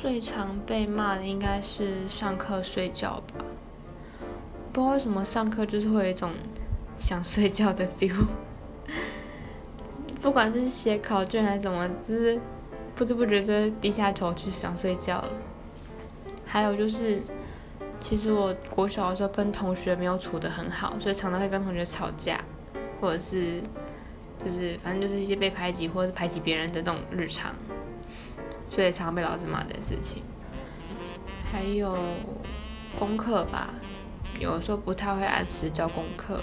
最常被骂的应该是上课睡觉吧，不知道为什么上课就是会有一种想睡觉的 feel，不管是写考卷还是什么，就是不知不觉就低下头去想睡觉了。还有就是，其实我国小的时候跟同学没有处得很好，所以常常会跟同学吵架，或者是就是反正就是一些被排挤或者是排挤别人的那种日常。所以常被老师骂的事情，还有功课吧，有时候不太会按时交功课，